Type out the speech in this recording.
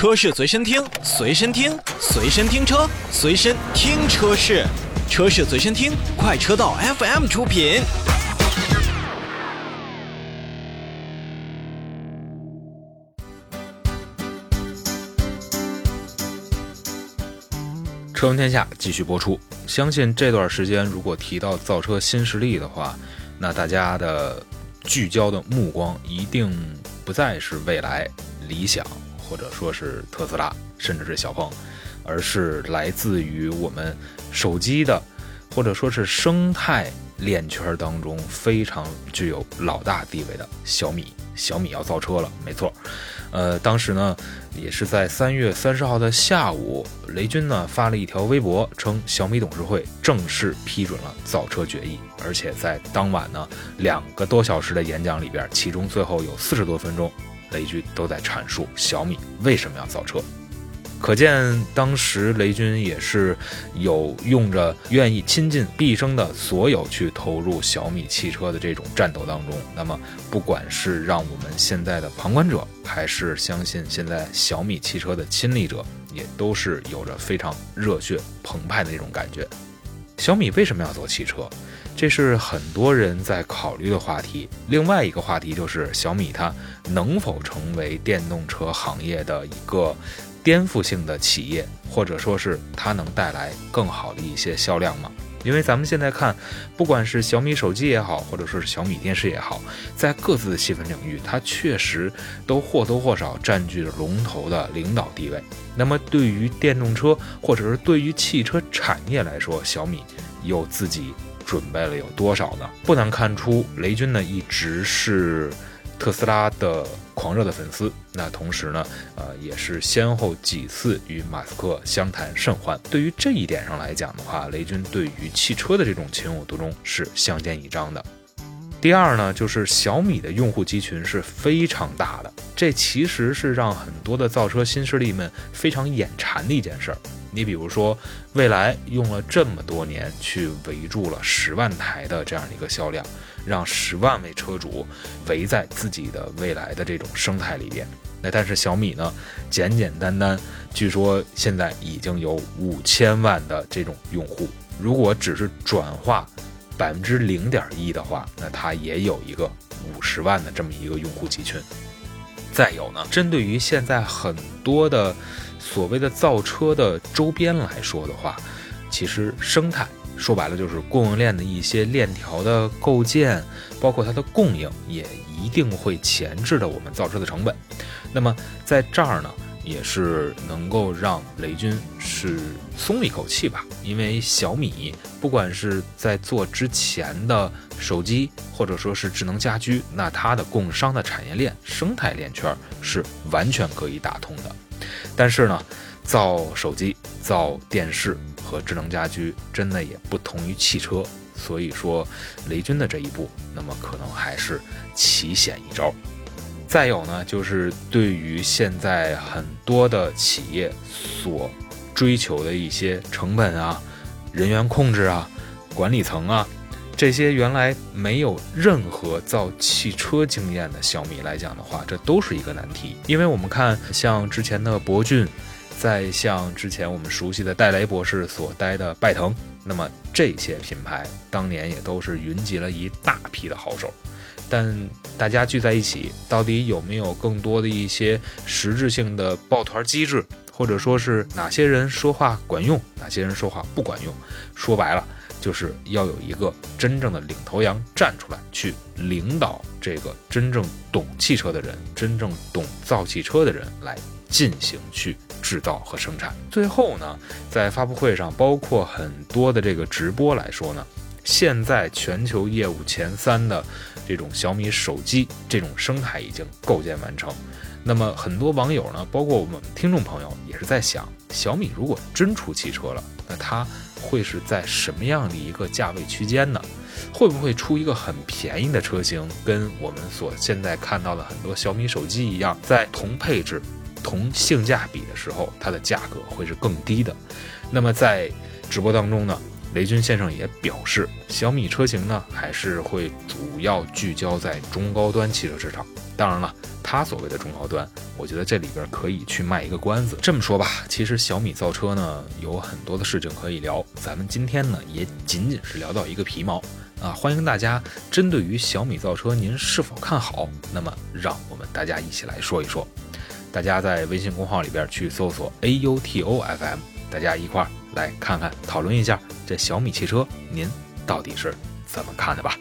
车市随身听，随身听，随身听车，随身听车市，车市随身听，快车道 FM 出品。车闻天下继续播出。相信这段时间，如果提到造车新势力的话，那大家的聚焦的目光一定不再是未来、理想，或者说是特斯拉，甚至是小鹏，而是来自于我们手机的，或者说是生态链圈当中非常具有老大地位的小米。小米要造车了，没错。呃，当时呢，也是在三月三十号的下午，雷军呢发了一条微博，称小米董事会正式批准了造车决议，而且在当晚呢两个多小时的演讲里边，其中最后有四十多分钟，雷军都在阐述小米为什么要造车。可见当时雷军也是有用着愿意倾尽毕生的所有去投入小米汽车的这种战斗当中。那么，不管是让我们现在的旁观者，还是相信现在小米汽车的亲历者，也都是有着非常热血澎湃的那种感觉。小米为什么要做汽车？这是很多人在考虑的话题。另外一个话题就是小米它能否成为电动车行业的一个。颠覆性的企业，或者说是它能带来更好的一些销量吗？因为咱们现在看，不管是小米手机也好，或者说是小米电视也好，在各自的细分领域，它确实都或多或少占据着龙头的领导地位。那么，对于电动车，或者是对于汽车产业来说，小米又自己准备了有多少呢？不难看出，雷军呢一直是。特斯拉的狂热的粉丝，那同时呢，呃，也是先后几次与马斯克相谈甚欢。对于这一点上来讲的话，雷军对于汽车的这种情有独钟是相见一章的。第二呢，就是小米的用户集群是非常大的，这其实是让很多的造车新势力们非常眼馋的一件事儿。你比如说，蔚来用了这么多年去围住了十万台的这样的一个销量，让十万位车主围在自己的未来的这种生态里边。那但是小米呢，简简单单，据说现在已经有五千万的这种用户。如果只是转化百分之零点一的话，那它也有一个五十万的这么一个用户集群。再有呢，针对于现在很多的。所谓的造车的周边来说的话，其实生态说白了就是供应链的一些链条的构建，包括它的供应，也一定会前置的我们造车的成本。那么在这儿呢，也是能够让雷军是松了一口气吧，因为小米不管是在做之前的手机，或者说是智能家居，那它的供商的产业链生态链圈是完全可以打通的。但是呢，造手机、造电视和智能家居，真的也不同于汽车。所以说，雷军的这一步，那么可能还是奇险一招。再有呢，就是对于现在很多的企业所追求的一些成本啊、人员控制啊、管理层啊。这些原来没有任何造汽车经验的小米来讲的话，这都是一个难题。因为我们看，像之前的博骏，在像之前我们熟悉的戴雷博士所待的拜腾，那么这些品牌当年也都是云集了一大批的好手。但大家聚在一起，到底有没有更多的一些实质性的抱团机制，或者说是哪些人说话管用，哪些人说话不管用？说白了。就是要有一个真正的领头羊站出来，去领导这个真正懂汽车的人，真正懂造汽车的人来进行去制造和生产。最后呢，在发布会上，包括很多的这个直播来说呢，现在全球业务前三的这种小米手机这种生态已经构建完成。那么很多网友呢，包括我们听众朋友也是在想，小米如果真出汽车了，那它。会是在什么样的一个价位区间呢？会不会出一个很便宜的车型，跟我们所现在看到的很多小米手机一样，在同配置、同性价比的时候，它的价格会是更低的？那么在直播当中呢，雷军先生也表示，小米车型呢还是会主要聚焦在中高端汽车市场。当然了，它所谓的中高端，我觉得这里边可以去卖一个关子。这么说吧，其实小米造车呢有很多的事情可以聊，咱们今天呢也仅仅是聊到一个皮毛啊。欢迎大家针对于小米造车，您是否看好？那么让我们大家一起来说一说。大家在微信公号里边去搜索 A U T O F M，大家一块儿来看看讨论一下这小米汽车，您到底是怎么看的吧？